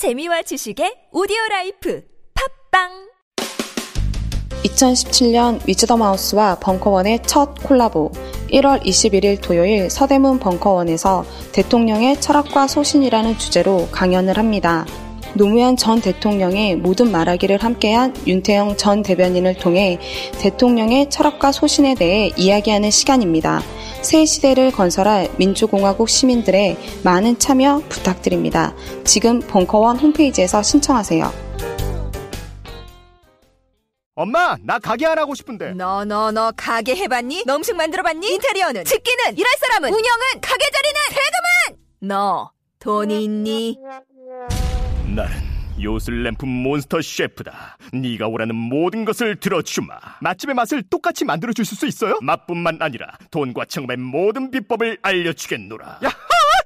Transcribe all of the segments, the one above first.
재미와 지식의 오디오 라이프 팟빵 2017년 위즈덤하우스와 벙커원의 첫 콜라보 1월 21일 토요일 서대문 벙커원에서 대통령의 철학과 소신이라는 주제로 강연을 합니다. 노무현 전 대통령의 모든 말하기를 함께한 윤태영 전 대변인을 통해 대통령의 철학과 소신에 대해 이야기하는 시간입니다. 새 시대를 건설할 민주공화국 시민들의 많은 참여 부탁드립니다. 지금 벙커원 홈페이지에서 신청하세요. 엄마, 나 가게 안 하고 싶은데. 너 너 너 가게 해봤니? 너 음식 만들어봤니? 인테리어는? 집기는? 일할 사람은? 운영은? 가게 자리는? 세금은? 너 돈이 있니? 나는 요술램프 몬스터 셰프다. 네가 원하는 모든 것을 들어주마. 맛집의 맛을 똑같이 만들어줄 수 있어요? 맛뿐만 아니라 돈과 청음의 모든 비법을 알려주겠노라. 야하!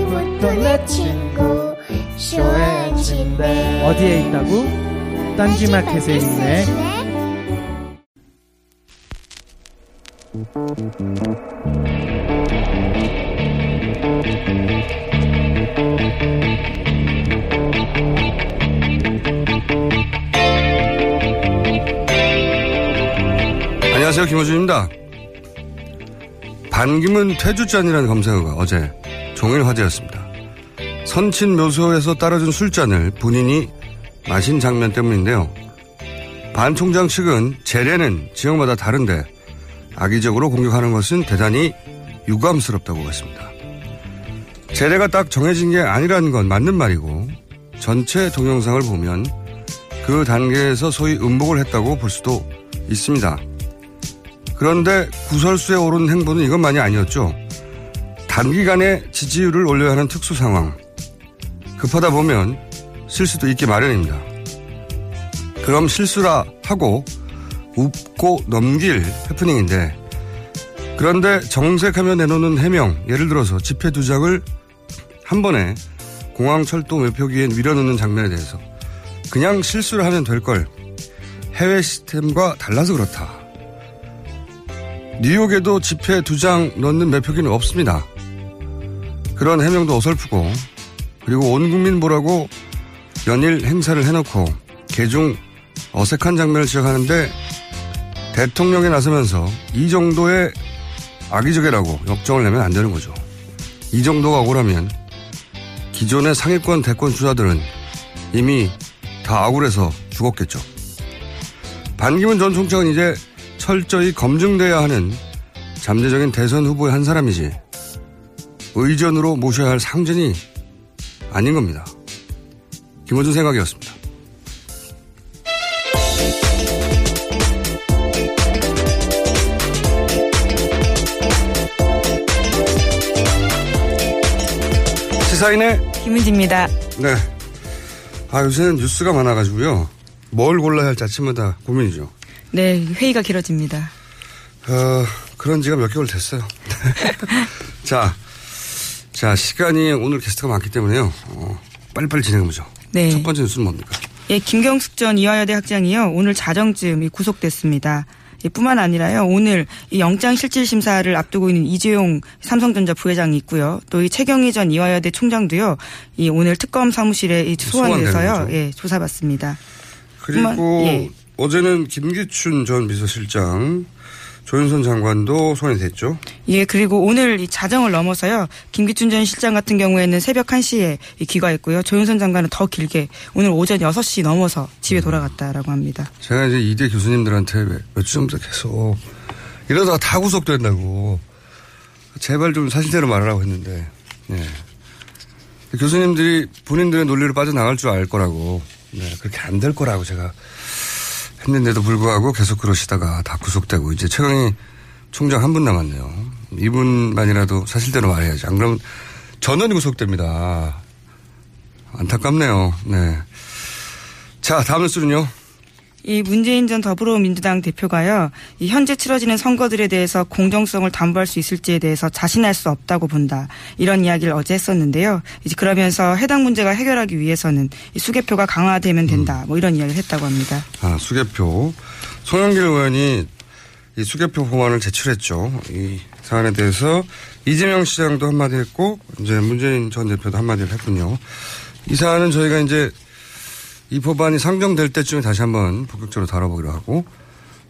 오늘부터 내 친구 침대 어디에 있다고? 딴지마켓에 있네 안녕하세요. 김호준입니다. 반기문 퇴주잔이라는 검색어가 어제 종일 화제였습니다. 선친 묘소에서 따라준 술잔을 본인이 마신 장면 때문인데요. 반 총장 측은 재래는 지역마다 다른데 악의적으로 공격하는 것은 대단히 유감스럽다고 했습니다. 재래가 딱 정해진 게 아니라는 건 맞는 말이고 전체 동영상을 보면 그 단계에서 소위 음복을 했다고 볼 수도 있습니다. 그런데 구설수에 오른 행보는 이것만이 아니었죠. 단기간에 지지율을 올려야 하는 특수 상황. 급하다 보면 실수도 있기 마련입니다. 그럼 실수라 하고 웃고 넘길 해프닝인데 그런데 정색하며 내놓는 해명 예를 들어서 집회 두 장을 한 번에 공항 철도 매표기에 밀어넣는 장면에 대해서 그냥 실수를 하면 될 걸 해외 시스템과 달라서 그렇다. 뉴욕에도 집회 두 장 넣는 매표기는 없습니다. 그런 해명도 어설프고 그리고 온 국민 보라고 연일 행사를 해놓고 개중 어색한 장면을 지적하는데 대통령에 나서면서 이 정도의 악의적이라고 역정을 내면 안 되는 거죠. 이 정도가 억울하면 기존의 상위권 대권 주자들은 이미 다 억울해서 죽었겠죠. 반기문 전 총장은 이제 철저히 검증돼야 하는 잠재적인 대선 후보의 한 사람이지 의전으로 모셔야 할 상전이 아닌 겁니다. 김호준 생각이었습니다. 시사인의 김은지입니다. 네. 아, 요새는 뉴스가 많아가지고요. 뭘 골라야 할지 아침마다 고민이죠. 네, 회의가 길어집니다. 어, 그런 지가 몇 개월 됐어요. 자, 자, 시간이 오늘 게스트가 많기 때문에요. 어, 빨리빨리 진행해보죠. 네. 첫 번째 뉴스는 뭡니까? 예, 김경숙 전 이화여대 학장이요. 오늘 자정쯤 구속됐습니다. 예, 뿐만 아니라요. 오늘 이 영장 실질 심사를 앞두고 있는 이재용 삼성전자 부회장이 있고요. 또 이 최경희 전 이화여대 총장도요. 이 오늘 특검 사무실에 이 소환돼서요. 예, 조사받습니다. 그리고 뿐만- 예. 어제는 김기춘 전 비서실장 조윤선 장관도 손이 됐죠. 예, 그리고 오늘 이 자정을 넘어서요. 김기춘 전 실장 같은 경우에는 새벽 1시에 귀가했고요. 조윤선 장관은 더 길게 오늘 오전 6시 넘어서 집에 돌아갔다라고 합니다. 제가 이제 이대 교수님들한테 몇주 전부터 계속 이러다가 다 구속된다고 제발 좀 사실대로 말하라고 했는데 네. 교수님들이 본인들의 논리를 빠져나갈 줄 알 거라고 네, 그렇게 안 될 거라고 제가 했는데도 불구하고 계속 그러시다가 다 구속되고 이제 최강희 총장 한 분 남았네요. 이분만이라도 사실대로 말해야지. 안 그러면 전원이 구속됩니다. 안타깝네요. 네. 자, 다음 뉴스는요. 이 문재인 전 더불어민주당 대표가요, 이 현재 치러지는 선거들에 대해서 공정성을 담보할 수 있을지에 대해서 자신할 수 없다고 본다. 이런 이야기를 어제 했었는데요. 이제 그러면서 해당 문제가 해결하기 위해서는 이 수개표가 강화되면 된다. 뭐 이런 이야기를 했다고 합니다. 아, 수개표. 송영길 의원이 이 수개표 법안을 제출했죠. 이 사안에 대해서 이재명 시장도 한마디 했고, 이제 문재인 전 대표도 한마디를 했군요. 이 사안은 저희가 이제 이 법안이 상정될 때쯤에 다시 한번 본격적으로 다뤄보기로 하고,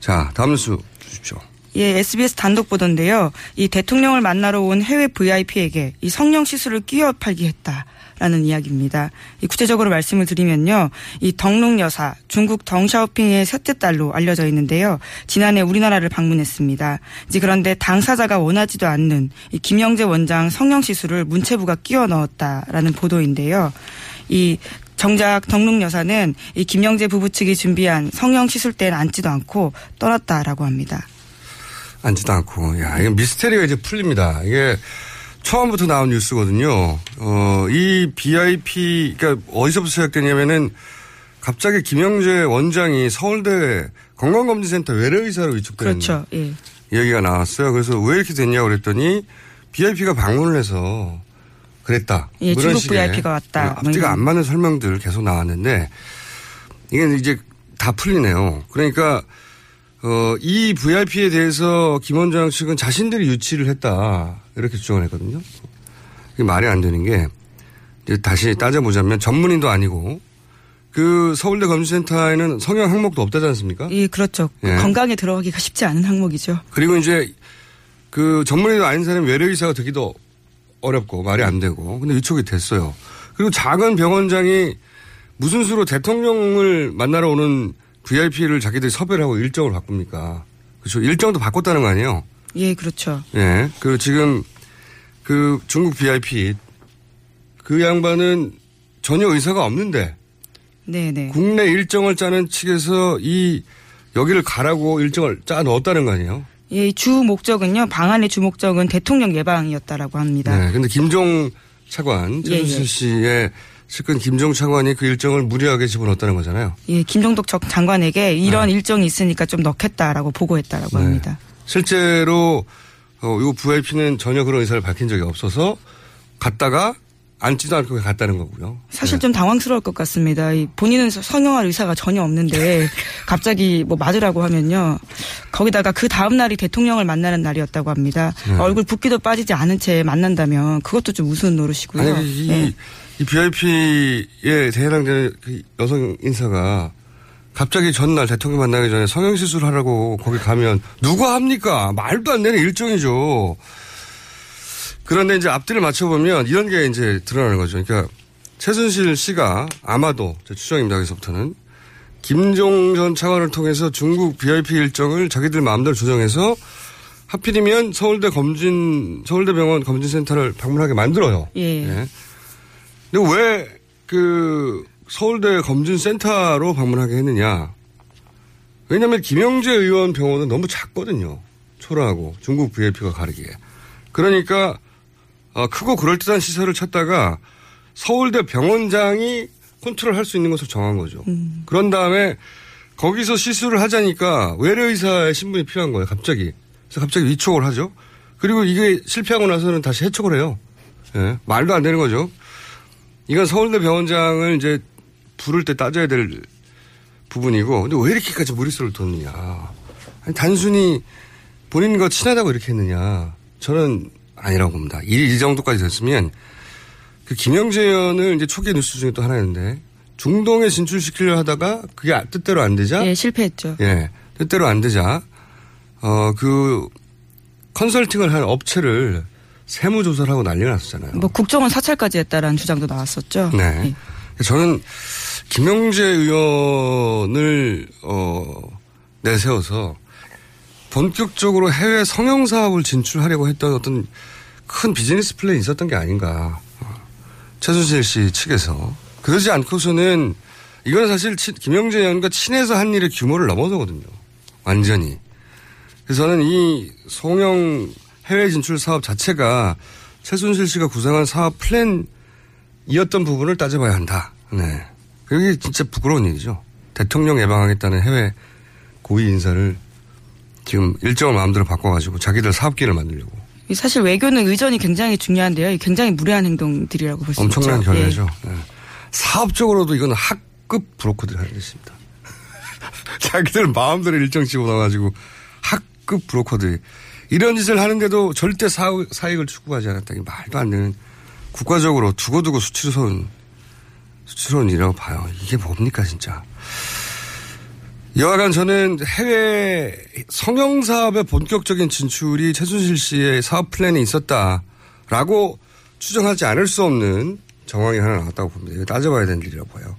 자, 다음 뉴스 주십시오. 예, SBS 단독 보던데요. 이 대통령을 만나러 온 해외 VIP에게 이 성령 시술을 끼워 팔기 했다. 라는 이야기입니다. 이 구체적으로 말씀을 드리면요. 이 덩룽 여사, 중국 덩샤오핑의 셋째 딸로 알려져 있는데요. 지난해 우리나라를 방문했습니다. 이제 그런데 당사자가 원하지도 않는 이 김영재 원장 성령 시술을 문체부가 끼워 넣었다라는 보도인데요. 이 정작 덩룽 여사는 이 김영재 부부 측이 준비한 성령 시술대는 앉지도 않고 떠났다라고 합니다. 앉지도 않고, 야, 이게 미스테리가 이제 풀립니다. 이게 처음부터 나온 뉴스거든요. 어, 이 BIP, 그러니까 어디서부터 시작되냐면은 갑자기 김영재 원장이 서울대 건강검진센터 외래의사로 위촉되는 그렇죠. 예. 이야기가 나왔어요. 그래서 왜 이렇게 됐냐 그랬더니 BIP가 방문을 해서 그랬다. 예, 뭐 이런 중국 VIP가 왔다. 뭐 앞뒤가 이런. 안 맞는 설명들 계속 나왔는데 이게 이제 다 풀리네요. 그러니까 어, 이 VIP에 대해서 김 원장 측은 자신들이 유치를 했다. 이렇게 주장을 했거든요. 이게 말이 안 되는 게 이제 다시 따져보자면 전문인도 아니고 그 서울대 검진센터에는 성형 항목도 없다지 않습니까? 예, 그렇죠. 예. 건강에 들어가기가 쉽지 않은 항목이죠. 그리고 이제 그 전문의도 아닌 사람이 외래 의사가 되기도 어렵고 말이 안 되고 근데 위촉이 됐어요. 그리고 작은 병원장이 무슨 수로 대통령을 만나러 오는 VIP를 자기들이 섭외를 하고 일정을 바꿉니까? 그렇죠. 일정도 바꿨다는 거 아니에요? 예, 그렇죠. 예. 그 지금 그 중국 VIP 그 양반은 전혀 의사가 없는데 네, 네. 국내 일정을 짜는 측에서 이 여기를 가라고 일정을 짜 넣었다는 거 아니에요? 예, 이주 목적은요. 방안의 주 목적은 대통령 예방이었다라고 합니다. 네. 근데 김종 차관, 예, 최순실 예. 씨의 측근 김종 차관이 그 일정을 무리하게 집어넣었다는 거잖아요. 예, 김종덕 적- 장관에게 이런 일정이 있으니까 좀 넣겠다라고 보고했다라고 네. 합니다. 실제로 어, 요 VIP는 전혀 그런 의사를 밝힌 적이 없어서 갔다가 앉지도 않고 갔다는 거고요. 사실 네. 좀 당황스러울 것 같습니다. 이 본인은 성형할 의사가 전혀 없는데 갑자기 뭐 맞으라고 하면요. 거기다가 그 다음 날이 대통령을 만나는 날이었다고 합니다. 네. 얼굴 붓기도 빠지지 않은 채 만난다면 그것도 좀 우스운 노릇이고요. 아니, 이, 예. 이 VIP의 대해당되는 그 여성 인사가 갑자기 전날 대통령 만나기 전에 성형시술 하라고 거기 가면 누가 합니까? 말도 안 되는 일정이죠. 그런데 이제 앞뒤를 맞춰보면 이런 게 이제 드러나는 거죠. 그러니까 최순실 씨가 아마도 제 추정입니다. 여기서부터는 김종 전 차관을 통해서 중국 VIP 일정을 자기들 마음대로 조정해서 하필이면 서울대 검진 서울대 병원 검진센터를 방문하게 만들어요. 예. 근데 왜 그 서울대 검진센터로 방문하게 했느냐? 왜냐하면 김영재 의원 병원은 너무 작거든요. 초라하고 중국 VIP가 가르기에. 그러니까 어, 크고 그럴듯한 시설을 찾다가 서울대 병원장이 컨트롤할 수 있는 것을 정한 거죠. 그런 다음에 거기서 시술을 하자니까 외래의사의 신분이 필요한 거예요. 갑자기. 그래서 갑자기 위촉을 하죠. 그리고 이게 실패하고 나서는 다시 해촉을 해요. 예, 말도 안 되는 거죠. 이건 서울대 병원장을 이제 부를 때 따져야 될 부분이고, 근데 왜 이렇게까지 무리수를 뒀느냐. 아니, 단순히 본인과 친하다고 이렇게 했느냐. 저는 아니라고 봅니다. 이, 이 정도까지 됐으면 그 김영재 의원을 이제 초기 뉴스 중에 또 하나였는데 중동에 진출시키려 하다가 그게 뜻대로 안 되자 예, 실패했죠. 예, 뜻대로 안 되자 어, 그 컨설팅을 한 업체를 세무조사를 하고 난리가 났었잖아요. 뭐 국정원 사찰까지 했다라는 주장도 나왔었죠. 네. 저는 김영재 의원을 어 내세워서 본격적으로 해외 성형 사업을 진출하려고 했던 어떤 큰 비즈니스 플랜이 있었던 게 아닌가. 어, 최순실 씨 측에서. 그러지 않고서는 이건 사실 치- 김영재 의원과 친해서 한 일의 규모를 넘어서거든요. 완전히. 그래서 저는 이 성형 해외 진출 사업 자체가 최순실 씨가 구상한 사업 플랜이었던 부분을 따져봐야 한다. 네. 그게 진짜 부끄러운 일이죠. 대통령 예방하겠다는 해외 고위 인사를 지금 일정을 마음대로 바꿔가지고 자기들 사업기를 만들려고. 이 사실 외교는 의전이 굉장히 중요한데요. 이 굉장히 무례한 행동들이라고 볼 수 있죠. 엄청난 예. 결례죠. 네. 사업적으로도 이건 학급 브로커들이 하는 짓입니다. 자기들 마음대로 일정 집어넣어가지고 학급 브로커들이 이런 짓을 하는데도 절대 사, 사익을 추구하지 않았다. 이 말도 안 되는 국가적으로 두고두고 수치스러운 수치스러운 일이라고 봐요. 이게 뭡니까 진짜. 여하간 저는 해외 성형 사업의 본격적인 진출이 최순실 씨의 사업 플랜에 있었다라고 추정하지 않을 수 없는 정황이 하나 나왔다고 봅니다. 이거 따져봐야 되는 일이라고 봐요.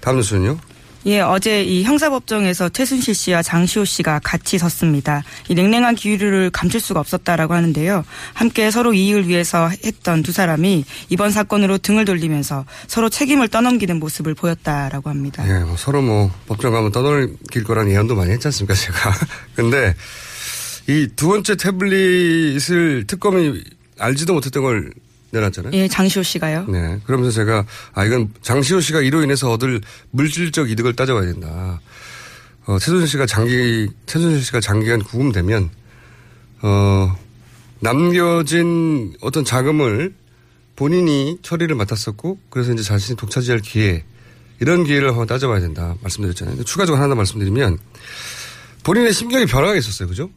다음 뉴스는요? 예, 어제 이 형사법정에서 최순실 씨와 장시호 씨가 같이 섰습니다. 이 냉랭한 기류를 감출 수가 없었다라고 하는데요. 함께 서로 이익을 위해서 했던 두 사람이 이번 사건으로 등을 돌리면서 서로 책임을 떠넘기는 모습을 보였다라고 합니다. 예, 뭐 서로 뭐 법정 가면 떠넘길 거라는 예언도 많이 했지 않습니까, 제가. 근데 이 두 번째 태블릿을 특검이 알지도 못했던 걸 내놨잖아요. 예, 장시호 씨가요. 네. 그러면서 제가, 아, 이건 장시호 씨가 이로 인해서 얻을 물질적 이득을 따져봐야 된다. 어, 최순실 씨가 장기, 최순실 씨가 장기간 구금되면, 어, 남겨진 어떤 자금을 본인이 처리를 맡았었고, 그래서 이제 자신이 독차지할 기회, 이런 기회를 한번 따져봐야 된다. 말씀드렸잖아요. 추가적으로 하나 더 말씀드리면, 본인의 심경이 변화가 있었어요. 그죠?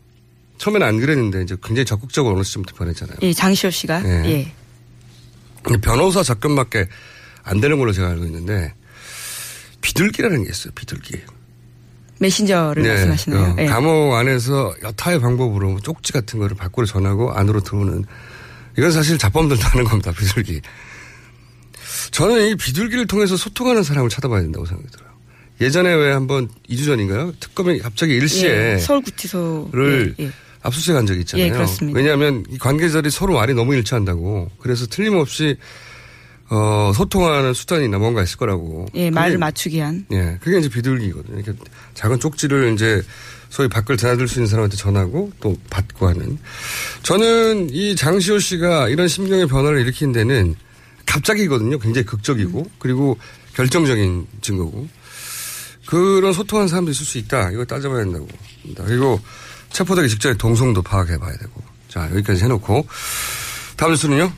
처음에는 안 그랬는데, 이제 굉장히 적극적으로 어느 시점부터 변했잖아요. 예, 장시호 씨가. 예. 예. 변호사 접견밖에 안 되는 걸로 제가 알고 있는데 비둘기라는 게 있어요. 비둘기. 메신저를 말씀하시나요? 어, 예. 감옥 안에서 여타의 방법으로 쪽지 같은 거를 밖으로 전하고 안으로 들어오는 이건 사실 자범들도 하는 겁니다. 비둘기. 저는 이 비둘기를 통해서 소통하는 사람을 찾아봐야 된다고 생각이 들어요. 예전에 왜 한번 2주 전인가요? 특검이 갑자기 일시에 예, 서울구치소. 를 예, 예. 압수수색 한 적이 있잖아요. 예, 그렇습니다. 왜냐하면 이 관계자들이 서로 말이 너무 일치한다고. 그래서 틀림없이 어, 소통하는 수단이나 뭔가 있을 거라고. 예, 말을 그게- 맞추기 위한. 예, 그게 이제 비둘기거든요. 이렇게 작은 쪽지를 이제 소위 밖을 드나들 수 있는 사람한테 전하고 또 받고 하는. 저는 이 장시호 씨가 이런 심경의 변화를 일으킨 데는 갑자기거든요. 굉장히 극적이고 그리고 결정적인 증거고 그런 소통하는 사람도 있을 수 있다. 이거 따져봐야 된다고. 그리고 체포되기 직전에 동선도 파악해봐야 되고. 자, 여기까지 해놓고. 다음 뉴스는요?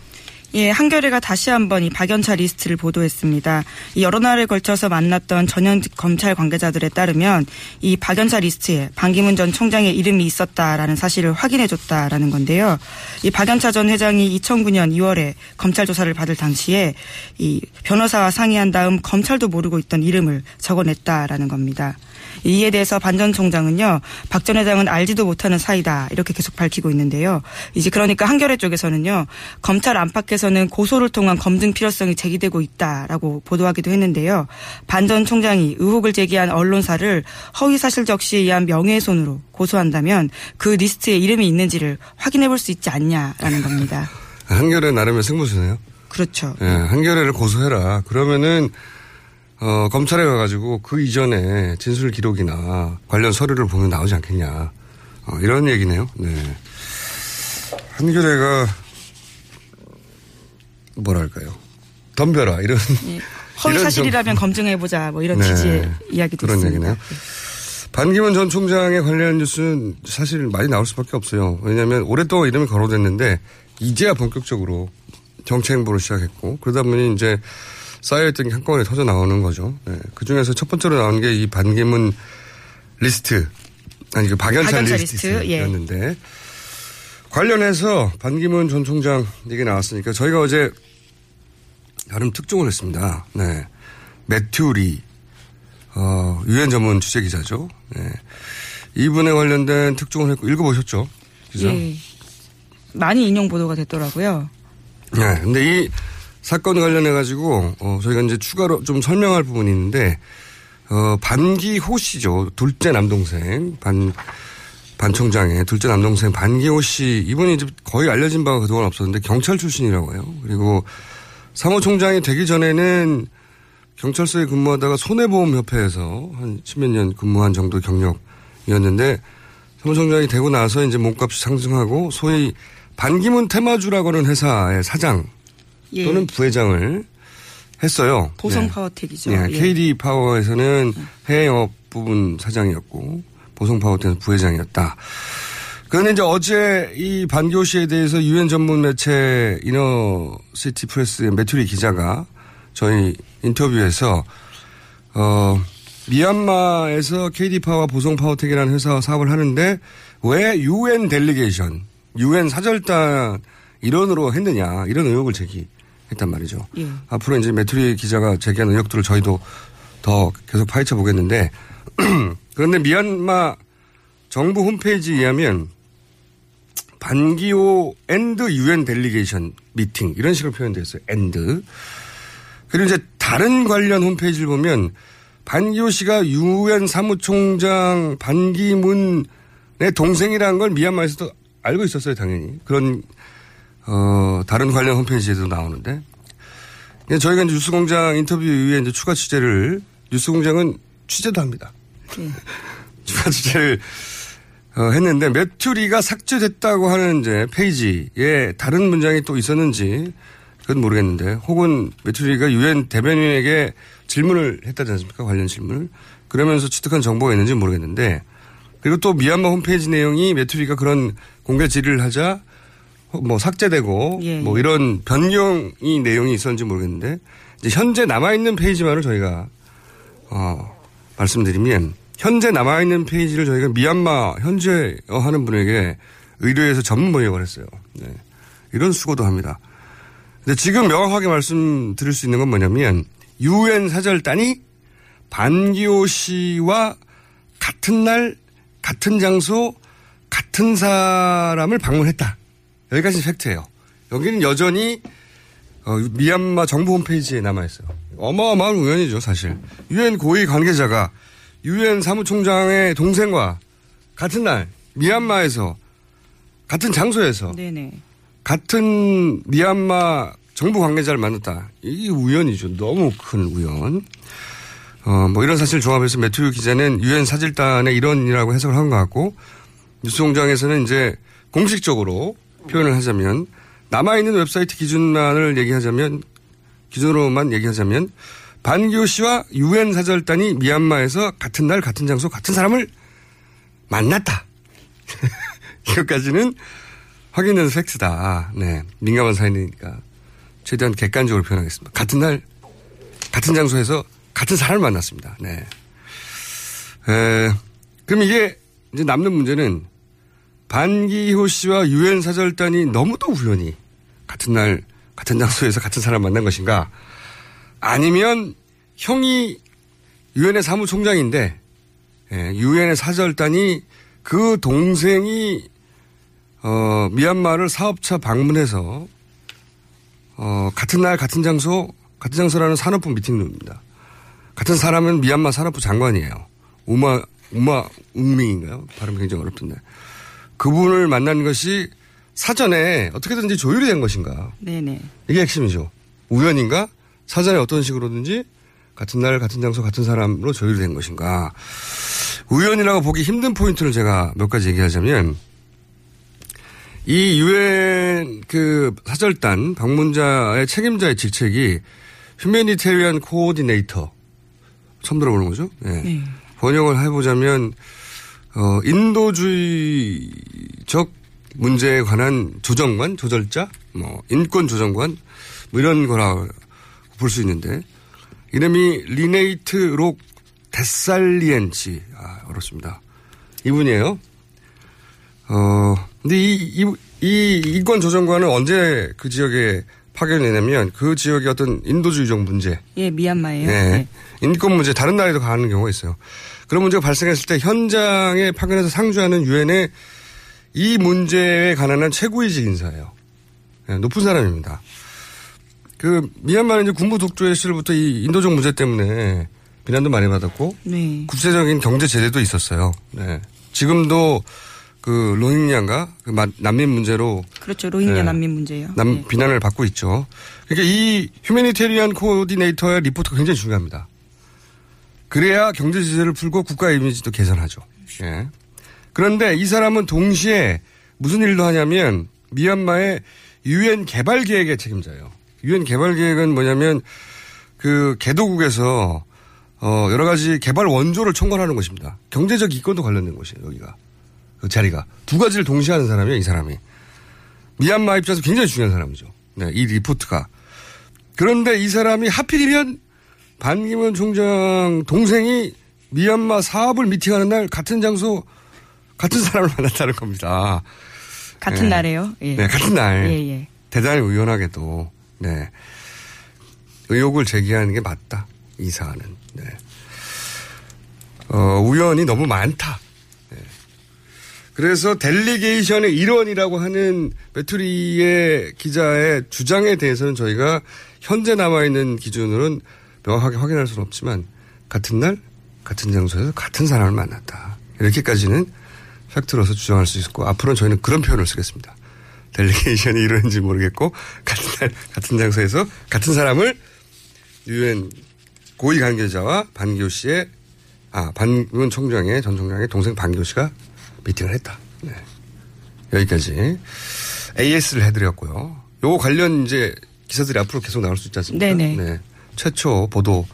예, 한겨레가 다시 한번 이 박연차 리스트를 보도했습니다. 이 여러 날에 걸쳐서 만났던 전현직 검찰 관계자들에 따르면 이 박연차 리스트에 반기문 전 총장의 이름이 있었다라는 사실을 확인해줬다라는 건데요. 이 박연차 전 회장이 2009년 2월에 검찰 조사를 받을 당시에 이 변호사와 상의한 다음 검찰도 모르고 있던 이름을 적어냈다라는 겁니다. 이에 대해서 반 전 총장은요, 박 전 회장은 알지도 못하는 사이다 이렇게 계속 밝히고 있는데요. 이제 그러니까 한겨레 쪽에서는요, 검찰 안팎에서는 고소를 통한 검증 필요성이 제기되고 있다라고 보도하기도 했는데요. 반 전 총장이 의혹을 제기한 언론사를 허위 사실 적시에 의한 명예훼손으로 고소한다면 그 리스트에 이름이 있는지를 확인해 볼 수 있지 않냐라는 겁니다. 한겨레 나름의 승부수네요. 그렇죠. 예, 한겨레를 고소해라. 그러면은 어, 검찰에 가가지고 그 이전에 진술 기록이나 관련 서류를 보면 나오지 않겠냐. 어, 이런 얘기네요. 네. 한겨레가 뭐랄까요. 덤벼라. 이런. 허위 이런 사실이라면 검증해보자 뭐 이런 네. 취지의 이야기도 그런 있습니다. 얘기네요. 반기문 전 총장에 관련한 뉴스는 사실 많이 나올 수밖에 없어요. 왜냐하면 오랫동안 이름이 거론됐는데 이제야 본격적으로 정치 행보를 시작했고 그러다 보니 이제 쌓여있던 게 한꺼번에 터져 나오는 거죠. 네. 그 중에서 첫 번째로 나온 게 이 반기문 리스트 아니 그 박연차, 박연차 리스트, 예. 리스트였는데 관련해서 반기문 전 총장 얘기 나왔으니까 저희가 어제 나름 특종을 했습니다. 네. 매튜 리 어, 유엔 전문 취재 기자죠. 네. 이분에 관련된 특종을 했고 읽어보셨죠? 기사? 예. 많이 인용 보도가 됐더라고요. 네, 근데 이 사건 관련해 가지고 어, 저희가 이제 추가로 좀 설명할 부분이 있는데 어, 반기호 씨죠. 둘째 남동생 반 반총장의 둘째 남동생 반기호 씨 이분이 이제 거의 알려진 바가 그동안 없었는데 경찰 출신이라고 해요. 그리고 사무총장이 되기 전에는 경찰서에 근무하다가 손해보험협회에서 한 십몇 년 근무한 정도 경력이었는데 사무총장이 되고 나서 이제 몸값이 상승하고 소위 반기문 테마주라고 하는 회사의 사장 예. 또는 부회장을 했어요. 보성 네. 파워텍이죠. 네, 예. KD 파워에서는 해외 영업 부분 사장이었고 보성 파워텍 부회장이었다. 그런데 이제 어제 이 씨에 대해서 유엔 전문 매체 Inner City Press의 매튜 리 기자가 저희 인터뷰에서 어 미얀마에서 KD 파워 보성 파워텍이라는 회사와 사업을 하는데 왜 유엔 delegation, 유엔 사절단 일원으로 했느냐 이런 의혹을 제기 했단 말이죠. 예. 앞으로 이제 매튜 리 기자가 제기한 의혹들을 저희도 더 계속 파헤쳐 보겠는데 그런데 미얀마 정부 홈페이지에 의하면 반기호 and UN delegation meeting 이런 식으로 표현되어 있어요. and. 그리고 이제 다른 관련 홈페이지를 보면 반기호 씨가 유엔 사무총장 반기문의 동생이라는 걸 미얀마에서도 알고 있었어요, 당연히. 그런 어, 다른 관련 홈페이지에도 나오는데. 근데 저희가 뉴스공장 인터뷰 이후에 이제 추가 취재를 뉴스공장은 취재도 합니다. 추가 취재를 어, 했는데 메투리가 삭제됐다고 하는 이제 페이지에 다른 문장이 또 있었는지 그건 모르겠는데 혹은 메투리가 유엔 대변인에게 질문을 했다지 않습니까 관련 질문을 그러면서 취득한 정보가 있는지 모르겠는데 그리고 또 미얀마 홈페이지 내용이 메투리가 그런 공개 질의를 하자 뭐 삭제되고 예, 뭐 예. 이런 변경이 내용이 있었는지 모르겠는데 이제 현재 남아 있는 페이지만을 저희가 어 말씀드리면 현재 남아 있는 페이지를 저희가 미얀마 현재어 하는 분에게 의뢰해서 전문 번역을 했어요. 네. 이런 수고도 합니다. 근데 지금 명확하게 말씀드릴 수 있는 건 뭐냐면 유엔 사절단이 반기호 씨와 같은 날 같은 장소 같은 사람을 방문했다. 여기까지 팩트예요. 여기는 여전히 어, 미얀마 정부 홈페이지에 남아있어요. 어마어마한 우연이죠, 사실. 유엔 고위 관계자가 유엔 사무총장의 동생과 같은 날 미얀마에서 같은 장소에서 네네. 같은 미얀마 정부 관계자를 만났다. 이게 우연이죠. 너무 큰 우연. 어, 뭐 이런 사실 종합해서 매튜 기자는 유엔 사절단의 일원이라고 해석을 한 것 같고 뉴스공장에서는 이제 공식적으로 표현을 하자면 남아있는 웹사이트 기준만을 얘기하자면 기준으로만 얘기하자면 반기호 씨와 유엔 사절단이 미얀마에서 같은 날 같은 장소 같은 사람을 만났다. 이것까지는 확인된 팩트다. 네. 민감한 사연이니까 최대한 객관적으로 표현하겠습니다. 같은 날 같은 장소에서 같은 사람을 만났습니다. 네. 에, 그럼 이게 이제 남는 문제는 반기호 씨와 유엔 사절단이 너무도 우연히 같은 날 같은 장소에서 같은 사람 만난 것인가? 아니면 형이 유엔의 사무총장인데 예, 유엔의 사절단이 그 동생이 어, 미얀마를 사업차 방문해서 어, 같은 날 같은 장소 같은 장소라는 산업부 미팅룸입니다. 같은 사람은 미얀마 산업부 장관이에요. 우마 우마 웅밍인가요? 발음 굉장히 어렵던데. 그분을 만난 것이 사전에 어떻게든지 조율이 된 것인가? 네네. 이게 핵심이죠. 우연인가? 사전에 어떤 식으로든지 같은 날 같은 장소 같은 사람으로 조율이 된 것인가? 우연이라고 보기 힘든 포인트를 제가 몇 가지 얘기하자면 이 유엔 그 사절단 방문자의 책임자의 직책이 휴메니테리안 코어디네이터 처음 들어보는 거죠? 네. 네. 번역을 해보자면 어 인도주의적 문제에 관한 조정관, 조절자, 뭐 인권 조정관 뭐 이런 거라 볼 수 있는데 이름이 리네이트 록 데살리엔치 아 어렵습니다. 이분이에요. 어 근데 이, 이, 이 인권 조정관은 언제 그 지역에 파견이 되냐면 그 지역의 어떤 인도주의적 문제, 예, 미얀마예요. 네. 네. 인권 문제 다른 나라에도 가는 경우가 있어요. 그런 문제가 발생했을 때 현장에 파견해서 상주하는 유엔의 이 문제에 관한 한 최고위직 인사예요. 네, 높은 사람입니다. 그 미얀마는 이제 군부 독조의 시절부터 이 인도적 문제 때문에 비난도 많이 받았고 네. 구체적인 경제 제재도 있었어요. 네. 지금도 그 로힝야인가 그 마- 난민 문제로 그렇죠. 로힝야 네. 난민 문제예요. 남, 네. 비난을 받고 있죠. 그러니까 이 휴메니테리안 코디네이터의 리포트가 굉장히 중요합니다. 그래야 경제 제재를 풀고 국가 이미지도 개선하죠. 예. 그런데 이 사람은 동시에 무슨 일도 하냐면 미얀마의 유엔 개발 계획의 책임자예요. 유엔 개발 계획은 뭐냐면 그 개도국에서 어 여러 가지 개발 원조를 총괄하는 것입니다. 경제적 이권도 관련된 곳이에요, 여기가. 그 자리가. 두 가지를 동시에 하는 사람이에요, 이 사람이. 미얀마 입장에서 굉장히 중요한 사람이죠. 네, 이 리포트가. 그런데 이 사람이 하필이면 반기문 총장 동생이 미얀마 사업을 미팅하는 날 같은 장소 같은 사람을 만났다는 겁니다. 같은 네. 날에요. 예. 네, 같은 날. 예, 예. 대단히 의연하게도 네. 의혹을 제기하는 게 맞다. 이 사안은. 네. 어, 우연이 너무 많다. 네. 그래서 델리게이션의 일원이라고 하는 배투리의 기자의 주장에 대해서는 저희가 현재 남아있는 기준으로는 명확하게 확인할 수는 없지만 같은 날 같은 장소에서 같은 사람을 만났다. 이렇게까지는 팩트로서 주장할 수 있고 앞으로는 저희는 그런 표현을 쓰겠습니다. 델리게이션이 이런지 모르겠고 같은 날 같은 장소에서 같은 사람을 유엔 고위 관계자와 반기호 씨의 아 반기문 총장의 전 총장의 동생 반기호 씨가 미팅을 했다. 네. 여기까지 AS를 해드렸고요. 요 관련 이제 기사들이 앞으로 계속 나올 수 있지 않습니까? 네네. 네. 최초 보도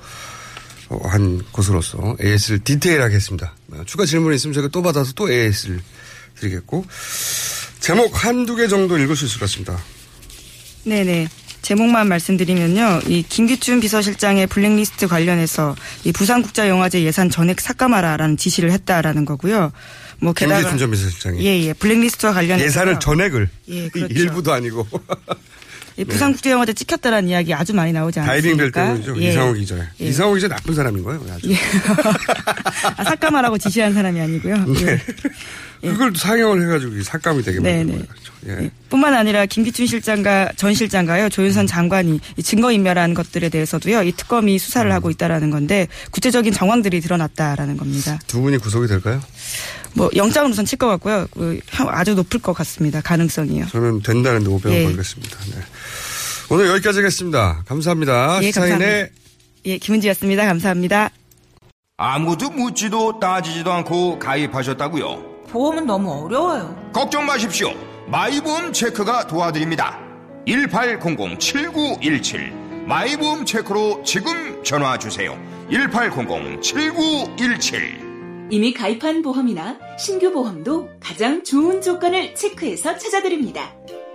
어, 한 곳으로서 AS를 디테일하게 했습니다. 어, 추가 질문이 있으면 제가 또 받아서 또 AS를 드리겠고 제목 한두 개 정도 읽을 수 있을 것 같습니다. 네네. 제목만 말씀드리면요. 이 김기춘 비서실장의 블랙리스트 관련해서 이 부산국제영화제 예산 전액 삭감하라라는 지시를 했다라는 거고요. 뭐 게다가 김기춘 전 비서실장이 예, 예. 블랙리스트와 관련해서 예산을 전액을 예, 그렇죠. 일부도 아니고 예, 부산국제영화제 찍혔다라는 이야기 아주 많이 나오지 않습니까? 다이빙 벨 때문이죠. 예. 이상호 기자. 예. 이상호 기자 나쁜 사람인 거예요. 아주. 아, 삭감하라고 지시한 사람이 아니고요. 예. 그걸 또 상영을 해가지고 삭감이 되게 네네. 거예요. 그렇죠. 예. 뿐만 아니라 김기춘 실장과 전 실장과요 조윤선 장관이 이 증거 인멸한 것들에 대해서도요 이 특검이 수사를 하고 있다라는 건데 구체적인 정황들이 드러났다라는 겁니다. 두 분이 구속이 될까요? 뭐 영장은 우선 칠 것 같고요. 그 아주 높을 것 같습니다. 가능성이요. 저는 된다는데 500원 예. 걸겠습니다. 네. 오늘 여기까지 하겠습니다. 감사합니다. 예, 시사인의 감사합니다. 예, 김은지였습니다. 감사합니다. 아무도 묻지도 따지지도 않고 가입하셨다고요? 보험은 너무 어려워요. 걱정 마십시오. 마이보험 체크가 도와드립니다. 1800-7917 마이보험 체크로 지금 전화 주세요. 1800-7917 이미 가입한 보험이나 신규 보험도 가장 좋은 조건을 체크해서 찾아드립니다.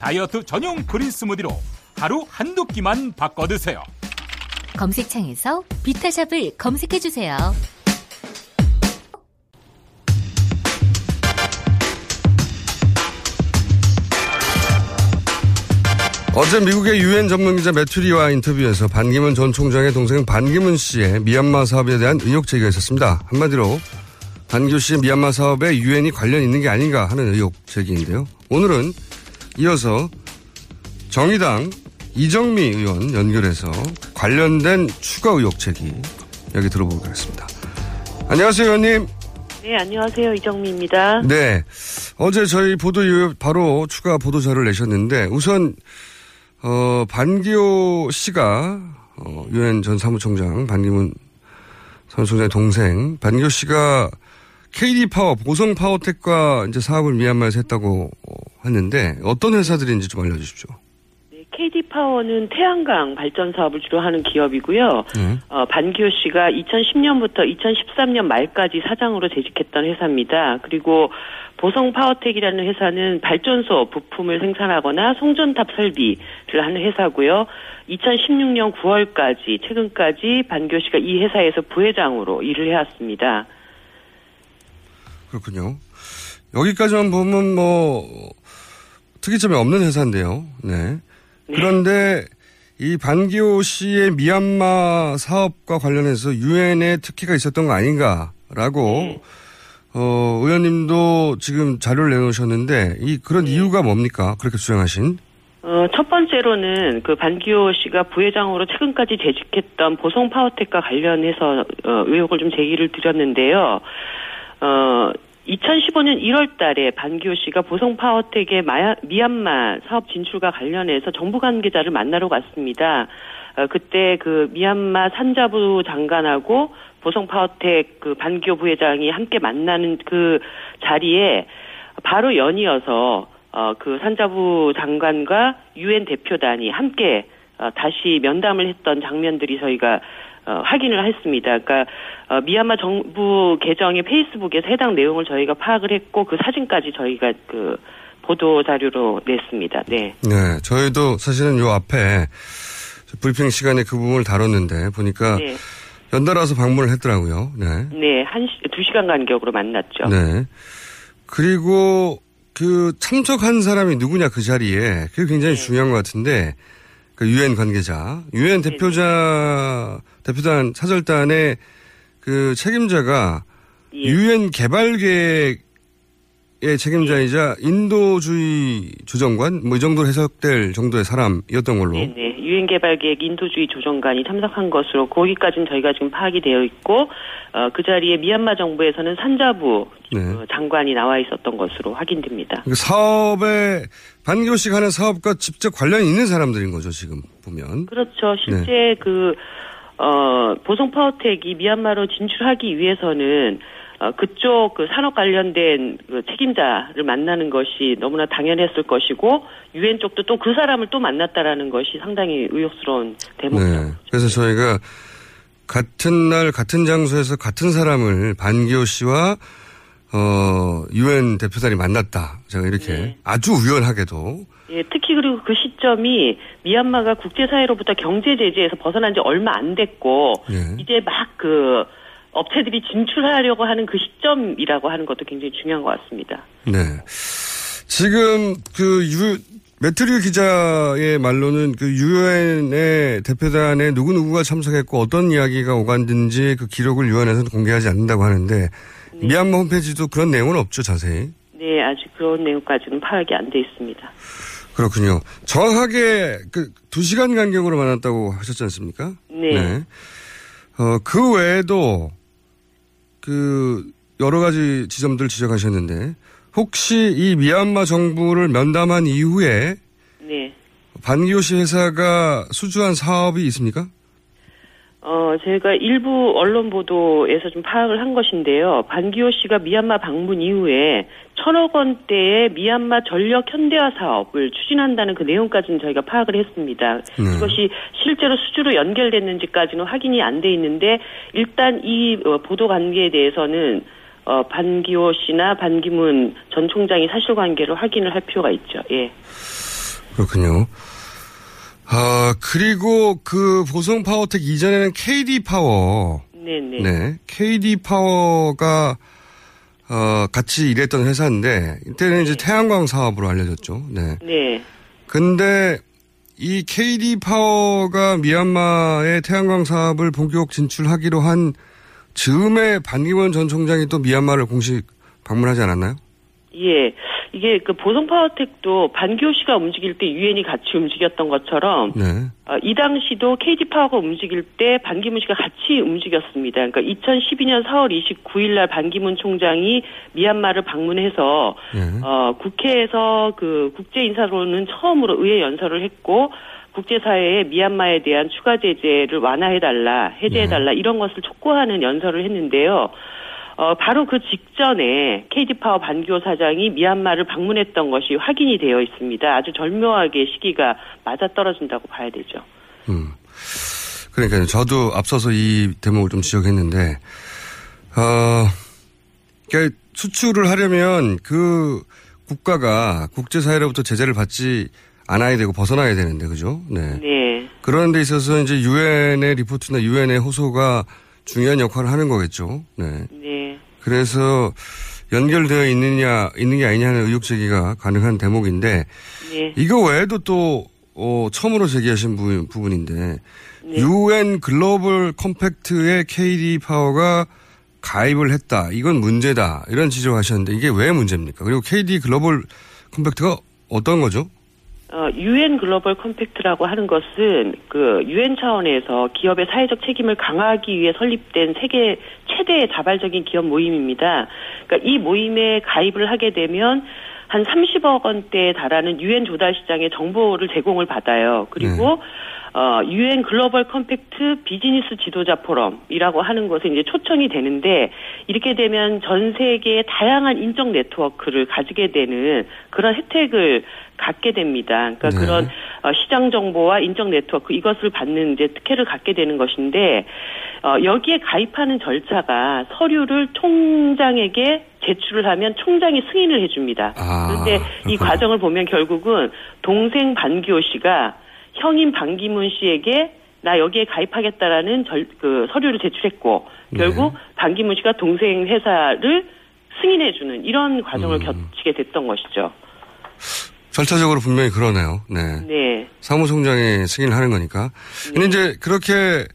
다이어트 전용 그린 스무디로 하루 한두 끼만 바꿔 드세요. 검색창에서 비타샵을 검색해 주세요. 어제 미국의 유엔 전문기자 매튜리와 인터뷰에서 반기문 전 총장의 동생 반기문 씨의 미얀마 사업에 대한 의혹 제기가 있었습니다. 한마디로 반기문 씨의 미얀마 사업에 유엔이 관련 있는 게 아닌가 하는 의혹 제기인데요. 오늘은 이어서 정의당 이정미 의원 연결해서 관련된 추가 의혹 제기 여기 들어보겠습니다. 안녕하세요, 의원님. 네, 안녕하세요. 이정미입니다. 네. 어제 저희 보도 이후에 바로 추가 보도 자료를 내셨는데 우선 어, 반기호 씨가 어, 유엔 전 사무총장 반기문 사무총장의 동생 반기호 씨가 KD 파워 보성 파워텍과 이제 사업을 미얀마에서 했다고 어, 했는데 어떤 회사들인지 좀 알려주십시오. KD 파워는 태양광 발전 사업을 주로 하는 기업이고요. 네. 어, 반기호 씨가 2010년부터 2013년 말까지 사장으로 재직했던 회사입니다. 그리고 보성 파워텍이라는 회사는 발전소 부품을 생산하거나 송전탑 설비를 하는 회사고요. 2016년 9월까지 최근까지 반기호 씨가 이 회사에서 부회장으로 일을 해왔습니다. 그렇군요. 여기까지만 보면 뭐 특이점이 없는 회사인데요. 네. 그런데 이 반기호 씨의 미얀마 사업과 관련해서 유엔에 특혜가 있었던 거 아닌가라고 어, 의원님도 지금 자료를 내놓으셨는데 이 그런 이유가 뭡니까? 그렇게 주장하신? 어, 첫 번째로는 그 반기호 씨가 부회장으로 최근까지 재직했던 보성 파워텍과 관련해서 어, 의혹을 좀 제기를 드렸는데요. 어, 2015년 1월 달에 반기호 씨가 보성 파워텍의 마야, 미얀마 사업 진출과 관련해서 정부 관계자를 만나러 갔습니다. 어, 그때 그 미얀마 산자부 장관하고 보성 파워텍 그 반기호 부회장이 함께 만나는 그 자리에 바로 연이어서 어, 그 산자부 장관과 유엔 대표단이 함께 어, 다시 면담을 했던 장면들이 저희가 어, 확인을 했습니다. 그러니까 어, 미얀마 정부 계정의 페이스북에서 해당 내용을 저희가 파악을 했고 그 사진까지 저희가 그 보도 자료로 냈습니다. 네. 네. 저희도 사실은 요 앞에 브리핑 시간에 그 부분을 다뤘는데 보니까 네. 연달아서 방문을 했더라고요. 네. 네, 한, 시, 두 시간 간격으로 만났죠. 네. 그리고 그 참석한 사람이 누구냐 그 자리에 그게 굉장히 네. 중요한 것 같은데 그 유엔 관계자, 유엔 대표자 대표단 사절단의 그 책임자가 예. 유엔 개발 계획의 책임자이자 인도주의 조정관 뭐 이 정도로 해석될 정도의 사람이었던 걸로. 네, 네. 유엔 개발 계획 인도주의 조정관이 참석한 것으로 거기까지는 저희가 지금 파악이 되어 있고 어, 그 자리에 미얀마 정부에서는 산자부 네. 어, 장관이 나와 있었던 것으로 확인됩니다. 그 사업에 씨가 하는 사업과 직접 관련이 있는 사람들인 거죠 지금 보면. 그렇죠. 네. 실제 그, 어, 보성 파워텍이 미얀마로 진출하기 위해서는 어, 그쪽 그 산업 관련된 그 책임자를 만나는 것이 너무나 당연했을 것이고 유엔 쪽도 또 그 사람을 또 만났다라는 것이 상당히 의혹스러운 대목이라고 네. 그래서 저희가 같은 날 같은 장소에서 같은 사람을 반기호 씨와 어 유엔 대표단이 만났다. 제가 이렇게 네. 아주 우연하게도 예, 특히 그리고 그 시점이 미얀마가 국제사회로부터 경제 제재에서 벗어난 지 얼마 안 됐고 예. 이제 막 그 업체들이 진출하려고 하는 그 시점이라고 하는 것도 굉장히 중요한 것 같습니다. 네. 지금 그 유, 매트류 기자의 말로는 그 유엔의 대표단에 누구누구가 참석했고 어떤 이야기가 오갔는지 그 기록을 유엔에서는 공개하지 않는다고 하는데 미얀마 홈페이지도 그런 내용은 없죠, 자세히. 네, 아직 그런 내용까지는 파악이 안 돼 있습니다. 그렇군요. 정확하게 그 두 시간 간격으로 만났다고 하셨지 않습니까? 네. 어, 그 외에도 그 여러 가지 지점들 지적하셨는데 혹시 이 미얀마 정부를 면담한 이후에 네. 반기호 씨 회사가 수주한 사업이 있습니까? 어, 저희가 일부 언론 보도에서 좀 파악을 한 것인데요. 반기호 씨가 미얀마 방문 이후에 천억 원대의 미얀마 전력 현대화 사업을 추진한다는 그 내용까지는 저희가 파악을 했습니다. 네. 이것이 실제로 수주로 연결됐는지까지는 확인이 안 돼 있는데 일단 이 어, 보도 관계에 대해서는 어, 반기호 씨나 반기문 전 총장이 사실관계를 확인을 할 필요가 있죠. 예. 그렇군요. 아, 그리고 그 보성 파워텍 이전에는 KD 파워. 네네. 네. KD 파워가 어, 같이 일했던 회사인데 이때는 이제 태양광 사업으로 알려졌죠. 네. 네. 근데 이 KD 파워가 미얀마의 태양광 사업을 본격 진출하기로 한 즈음에 반기문 전 총장이 또 미얀마를 공식 방문하지 않았나요? 예. 이게 그 보성 파워텍도 반기호 씨가 움직일 때 유엔이 같이 움직였던 것처럼 네. 어, 이 당시도 KD 파워가 움직일 때 반기문 씨가 같이 움직였습니다. 그러니까 2012년 4월 29일 날 반기문 총장이 미얀마를 방문해서 네. 어, 국회에서 그 국제 인사로는 처음으로 의회 연설을 했고 국제사회에 미얀마에 대한 추가 제재를 완화해달라, 해제해달라 이런 것을 촉구하는 연설을 했는데요. 어, 바로 그 직전에 KD파워 반기호 사장이 미얀마를 방문했던 것이 확인이 되어 있습니다. 아주 절묘하게 시기가 맞아 떨어진다고 봐야 되죠. 음. 그러니까요. 저도 앞서서 이 대목을 좀 지적했는데, 어, 그러니까 수출을 하려면 그 국가가 국제사회로부터 제재를 받지 않아야 되고 벗어나야 되는데, 그죠? 네. 네. 그런 데 있어서 이제 유엔의 리포트나 유엔의 호소가 중요한 역할을 하는 거겠죠. 네. 네. 그래서 연결되어 있느냐, 있는 게 아니냐는 의혹 제기가 가능한 대목인데, 네. 이거 외에도 또, 어, 처음으로 제기하신 부, 부분인데, 네. UN 글로벌 컴팩트에 KD 파워가 가입을 했다. 이건 문제다. 이런 지적을 하셨는데, 이게 왜 문제입니까? 그리고 KD 글로벌 컴팩트가 어떤 거죠? 어, 유엔 글로벌 컴팩트라고 하는 것은 그 유엔 차원에서 기업의 사회적 책임을 강화하기 위해 설립된 세계 최대의 자발적인 기업 모임입니다. 그러니까 이 모임에 가입을 하게 되면 한 30억 원대에 달하는 유엔 조달 시장의 정보를 제공을 받아요. 그리고 어, 유엔 글로벌 컴팩트 비즈니스 지도자 포럼이라고 하는 것에 이제 초청이 되는데 이렇게 되면 전 세계의 다양한 인적 네트워크를 가지게 되는 그런 혜택을 갖게 됩니다. 그러니까 네. 그런 어, 시장 정보와 인적 네트워크 이것을 받는 이제 특혜를 갖게 되는 것인데 어, 여기에 가입하는 절차가 서류를 총장에게 제출을 하면 총장이 승인을 해줍니다. 그런데 이 과정을 보면 결국은 동생 반기호 씨가 형인 반기문 씨에게 나 여기에 가입하겠다라는 절, 그 서류를 제출했고 결국 반기문 씨가 동생 회사를 승인해주는 이런 과정을 겹치게 됐던 것이죠. 절차적으로 분명히 그러네요. 네. 네. 사무총장이 승인을 하는 거니까. 근데 이제 그렇게